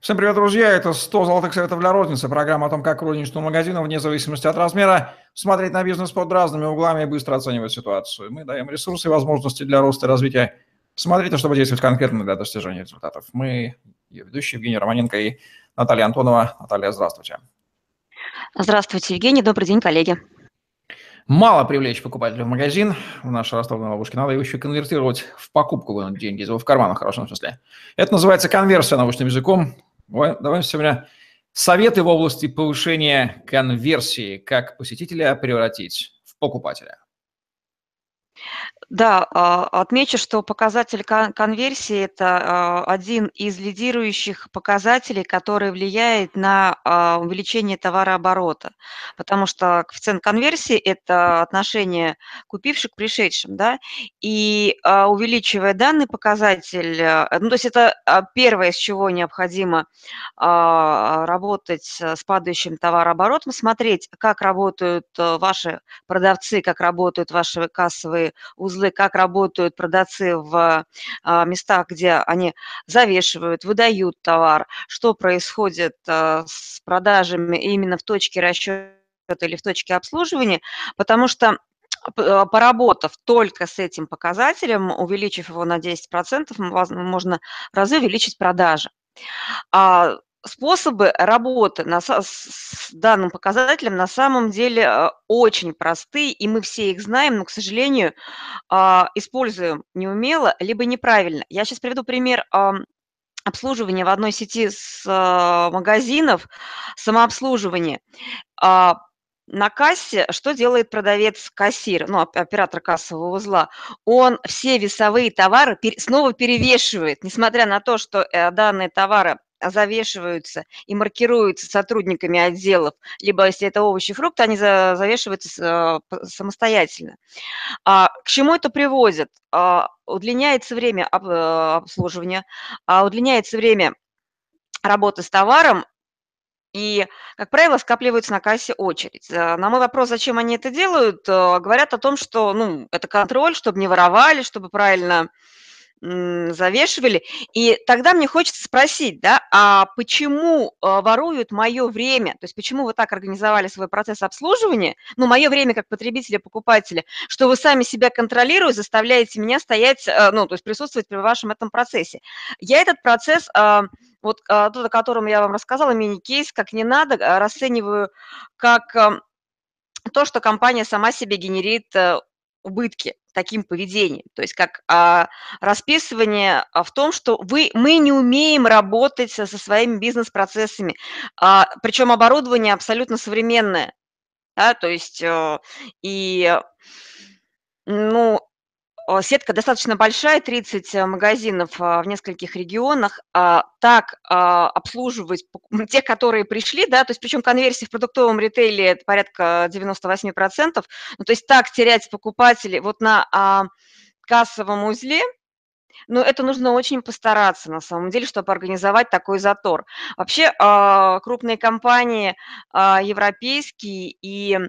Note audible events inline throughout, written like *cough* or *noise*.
Всем привет, друзья! Это 100 золотых советов для розницы. Программа о том, как розничному магазину, вне зависимости от размера, смотреть на бизнес под разными углами и быстро оценивать ситуацию. Мы даем ресурсы и возможности для роста и развития. Смотрите, чтобы действовать конкретно для достижения результатов. Мы, ее ведущие Евгений Романенко и Наталья Антонова. Наталья, здравствуйте. Здравствуйте, Евгений. Добрый день, коллеги. Мало привлечь покупателя в магазин в нашей ростовной ловушке. Надо его еще конвертировать в покупку, вынуть деньги из его в карман, в хорошем смысле. Это называется конверсия научным языком. Давай сегодня советы в области повышения конверсии, как посетителя превратить в покупателя. Да, а, отмечу, что показатель конверсии– это а, один из лидирующих показателей, который влияет на а, увеличение товарооборота, потому что коэффициент конверсии– это отношение купивших к пришедшим, да, и увеличивая данный показатель, ну, то есть это первое, с чего необходимо работать с падающим товарооборотом, смотреть, как работают ваши продавцы, как работают ваши кассовые узлы, узлы, как работают продавцы в а, местах, где они завешивают, выдают товар, что происходит а, с продажами именно в точке расчета или в точке обслуживания, потому что а, поработав только с этим показателем, увеличив его на 10%, можно разы увеличить продажи способы работы на, с данным показателем на самом деле э, очень простые, и мы все их знаем, но, к сожалению, а, используем неумело, либо неправильно. Я сейчас приведу пример обслуживания в одной сети с а, магазинов, самообслуживание. А, на кассе что делает продавец-кассир, ну, оператор кассового узла? Он все весовые товары снова перевешивает, несмотря на то, что э, данные товары завешиваются и маркируются сотрудниками отделов, либо если это овощи, фрукты, они завешиваются э, самостоятельно. А, к чему это приводит? А, удлиняется время э, обслуживания, а, удлиняется время работы с товаром, и, как правило, скапливается на кассе очередь. Э, на мой вопрос, зачем они это делают, говорят о том, что ну, это контроль, чтобы не воровали, чтобы правильно завешивали. И тогда мне хочется спросить, да, а почему а, воруют мое время? То есть почему вы так организовали свой процесс обслуживания, ну, мое время как потребителя, покупателя, что вы сами себя контролируете, заставляете меня стоять, а, ну, то есть присутствовать при вашем этом процессе. Я этот процесс, а, вот тот, о котором я вам рассказала, мини-кейс, как не надо, расцениваю как то, что компания сама себе генерит э, убытки таким поведением. То есть как а, расписывание а, в том, что вы, мы не умеем работать со, своими бизнес-процессами, а, причем оборудование абсолютно современное. Да, то есть а, и ну, Сетка достаточно большая, 30 э, магазинов а, в нескольких регионах. А, так а, обслуживать *laughs* тех, которые пришли, да, то есть причем конверсия в продуктовом ритейле это порядка 98%, ну, то есть так терять покупателей вот на кассовом узле, ну, это нужно очень постараться, на самом деле, чтобы организовать такой затор. Вообще, крупные компании европейские и Э,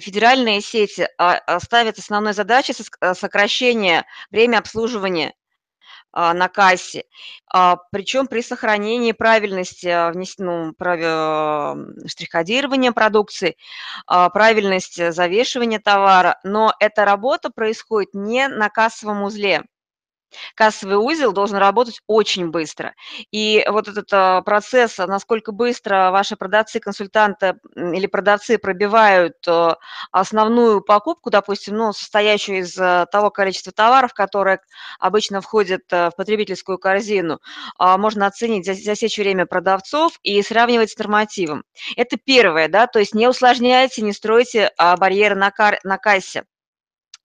федеральные сети а, а, ставят основной задачей э, сокращение времени обслуживания а, на кассе, причем при сохранении правильности ну, штрих-кодирования продукции, правильности завешивания товара, но эта работа происходит не на кассовом узле. Кассовый узел должен работать очень быстро. И вот этот а, процесс, а, насколько быстро ваши продавцы, консультанты или продавцы пробивают а, основную покупку, допустим, ну, состоящую из того количества товаров, которые обычно входят в потребительскую корзину, можно оценить, засечь время продавцов и сравнивать с нормативом. Это первое, да, то есть не усложняйте, не стройте барьеры на, кар- на кассе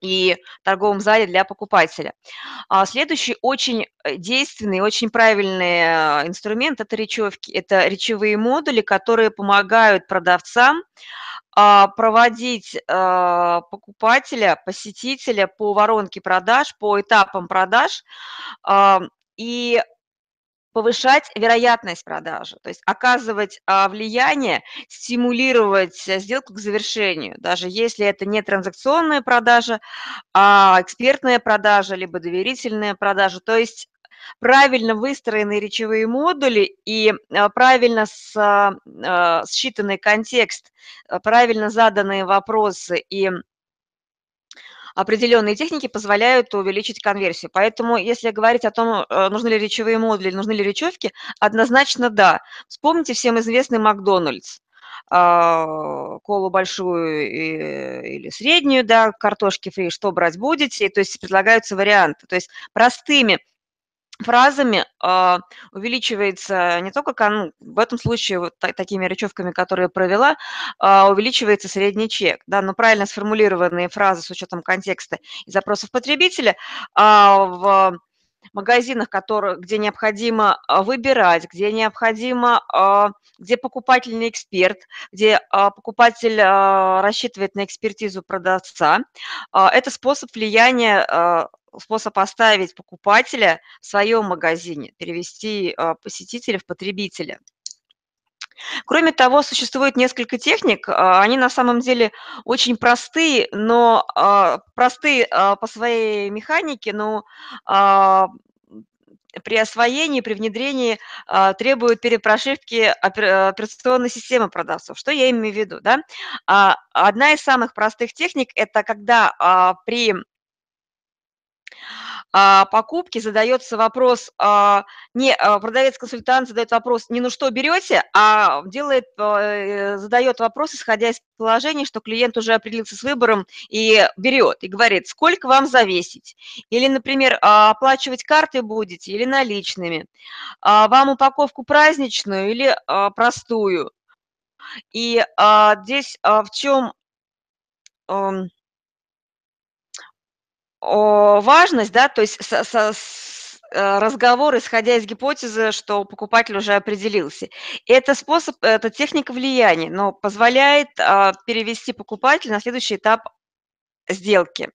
и торговом зале для покупателя. А следующий очень э, действенный, очень правильный э, инструмент – это речевки. Это речевые модули, которые помогают продавцам а, проводить а, покупателя, посетителя по воронке продаж, по этапам продаж и повышать вероятность продажи, то есть оказывать а, влияние, стимулировать э, сделку к завершению, даже если это не транзакционная продажа, а экспертная продажа, либо доверительная продажа. То есть правильно выстроенные речевые модули и правильно считанный контекст, правильно заданные вопросы и определенные техники позволяют увеличить конверсию. Поэтому, если говорить о том, э, нужны ли речевые модули, нужны ли речевки, однозначно да. Вспомните всем известный Макдональдс а, колу большую или среднюю, да, картошки фри, что брать будете, то есть предлагаются варианты. То есть простыми фразами э, увеличивается не только, ну, в этом случае вот та, такими речевками, которые провела, э, увеличивается средний чек, да, но правильно сформулированные фразы с учетом контекста и запросов потребителя э, в магазинах, которые, где необходимо выбирать, где необходимо, где покупатель не эксперт, где покупатель рассчитывает на экспертизу продавца. Это способ влияния способ оставить покупателя в своем магазине, перевести а, посетителя в потребителя. Кроме того, существует несколько техник, а, они на самом деле очень простые, но а, простые по своей механике, но при освоении, при внедрении требуют перепрошивки операционной системы продавцов. Что я имею в виду? Да? Одна из самых простых техник – это когда при покупки задается вопрос, а, не а, продавец-консультант задает вопрос не «ну что берете?», а делает, э, задает вопрос, исходя из положения, что клиент уже определился с выбором и берет, и говорит, сколько вам завесить. Или, например, оплачивать карты будете или наличными. Вам упаковку праздничную или простую. И здесь в чем важность, да, то есть со со э, разговор, исходя из гипотезы, что покупатель уже определился. Это способ, это техника влияния, но позволяет, а, перевести покупателя на следующий этап сделки.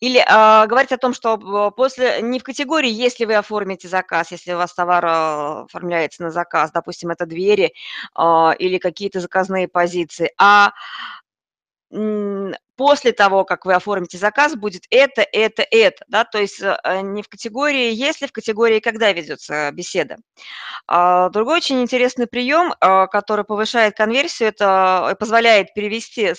Или, а, говорить о том, что после не в категории, если вы оформите заказ, если у вас товар, а, оформляется на заказ, допустим, это двери, а, или какие-то заказные позиции, а после того, как вы оформите заказ, будет это, это, это, да, то есть э, не в категории «если», в категории «когда» ведется беседа. А, другой очень интересный прием, а, который повышает конверсию, это э, позволяет перевести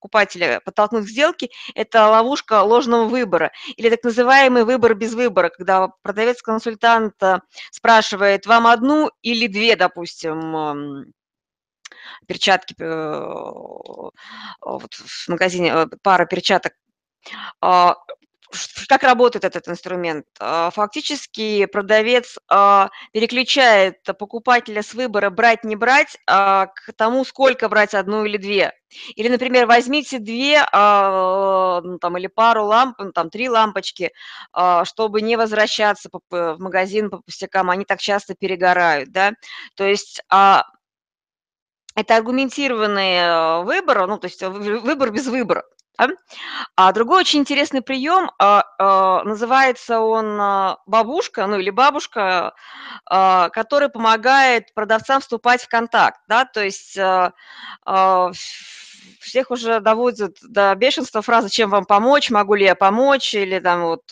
покупателя, подтолкнуть к сделке, это ловушка ложного выбора или так называемый выбор без выбора, когда продавец-консультант э, спрашивает вам одну или две, допустим, перчатки, э, вот в магазине э, пара перчаток. А, как работает этот инструмент? А, фактически продавец а, переключает покупателя с выбора брать, не брать, к тому, сколько брать, одну или две. Или, например, возьмите две там, или пару ламп, там, три лампочки, чтобы не возвращаться в магазин по пустякам, они так часто перегорают. Да? То есть это аргументированный э, выбор, ну, то есть выбор без выбора. Да? А другой очень интересный прием, а, а, называется он а, бабушка, ну или бабушка, который помогает продавцам вступать в контакт. Да? То есть всех уже доводят до бешенства фраза «чем вам помочь?», «могу ли я помочь?» или там вот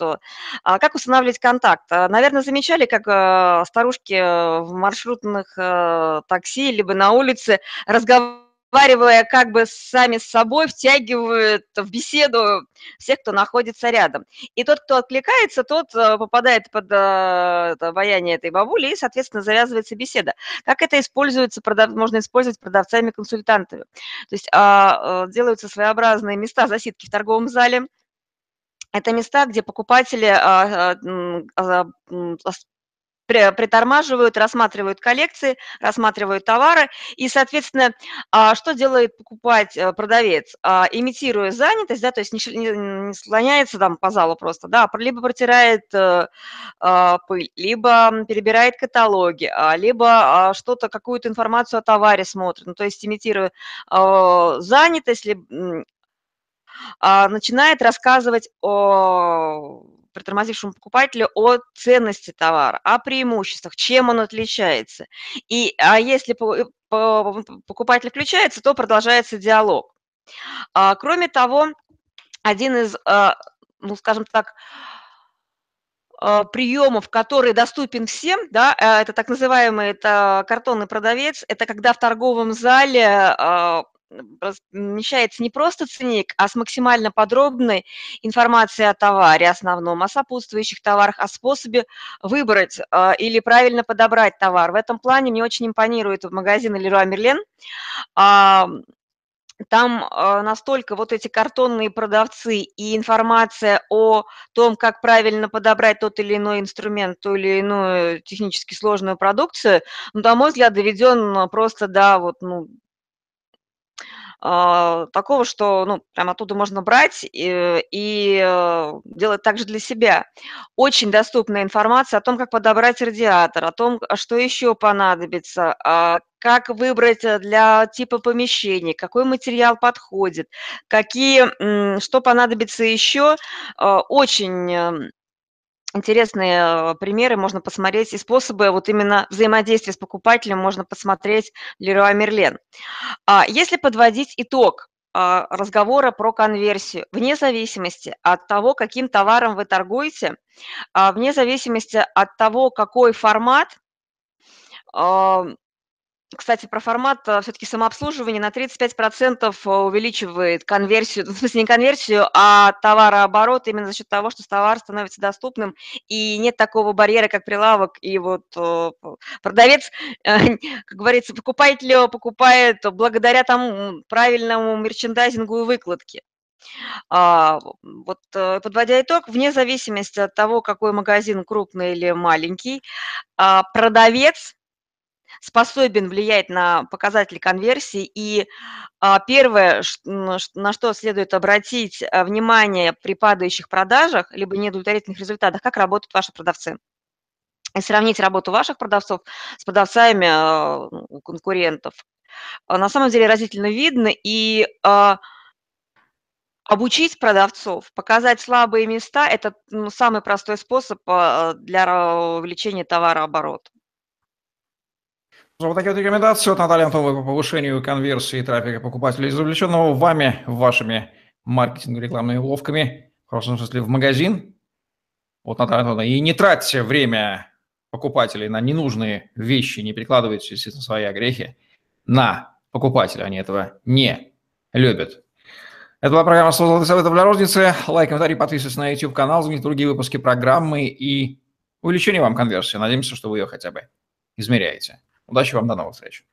а «как устанавливать контакт?». А, наверное, замечали, как э, старушки в маршрутных э, такси либо на улице разговаривают разговаривая как бы сами с собой, втягивают в беседу всех, кто находится рядом. И тот, кто откликается, тот э, попадает под э, обаяние этой бабули, и, соответственно, завязывается беседа. Как это используется, можно использовать продавцами-консультантами? То есть а, э, делаются своеобразные места засидки в торговом зале, это места, где покупатели а, а, притормаживают, рассматривают коллекции, рассматривают товары. И, соответственно, а, что делает покупать э, продавец? А, имитируя занятость, да, то есть не слоняется там по залу просто, да, либо протирает э, а, пыль, либо перебирает каталоги, либо что-то, какую-то информацию о товаре смотрит, ну, то есть имитируя занятость, начинает рассказывать о притормозившему покупателю о ценности товара, о преимуществах, чем он отличается. И, а если э, покупатель включается, то продолжается диалог. А, кроме того, один из, а, ну, скажем так, а, приемов, который доступен всем, да, э, это так называемый это картонный продавец, это когда в торговом зале а, размещается не просто ценник, а с максимально подробной информацией о товаре основном, о сопутствующих товарах, о способе выбрать э, или правильно подобрать товар. В этом плане мне очень импонирует магазин Leroy Merlin. Э, там э, настолько вот эти картонные продавцы и информация о том, как правильно подобрать тот или иной инструмент, ту или иную технически сложную продукцию, ну, на мой взгляд, доведен просто до вот, ну, такого, что, ну, прям оттуда можно брать и, и э, делать также для себя. Очень доступная информация о том, как подобрать радиатор, о том, а что еще понадобится, а, как выбрать э, для типа помещения, какой материал подходит, какие, что понадобится еще. Очень эм, интересные примеры можно посмотреть и способы вот именно взаимодействия с покупателем можно посмотреть Leroy Merlin. А если подводить итог а, разговора про конверсию, вне зависимости от того, каким товаром вы торгуете, а, вне зависимости от того, какой формат, кстати, про формат э, все-таки самообслуживание на 35% э, увеличивает конверсию, в смысле не конверсию, а товарооборот именно за счет того, что товар становится доступным, и нет такого барьера, как прилавок, и вот э, продавец, *laughs* как говорится, покупатель покупает благодаря тому правильному мерчендайзингу и выкладке. А, вот подводя итог, вне зависимости от того, какой магазин крупный или маленький, а, продавец способен влиять на показатели конверсии. И а, первое, на что следует обратить а, внимание при падающих продажах, либо неудовлетворительных результатах, как работают ваши продавцы. И сравнить работу ваших продавцов с продавцами а, у конкурентов. На самом деле разительно видно, и обучить продавцов, показать слабые места – это ну, самый простой способ для увеличения товарооборота. Вот такие вот рекомендации от Натальи Антоновой по повышению конверсии трафика покупателей, извлеченного вами, вашими маркетинговыми рекламными уловками, в хорошем смысле в магазин. Вот Наталья Антоновна. И не тратьте время покупателей на ненужные вещи, не прикладывайте, естественно, свои огрехи на покупателя. Они этого не любят. Это была программа «100 советов для розницы». Лайк, комментарий, подписывайтесь на YouTube-канал, смотрите другие выпуски программы и увеличение вам конверсии. Надеемся, что вы ее хотя бы измеряете. Удачи вам, до новых встреч.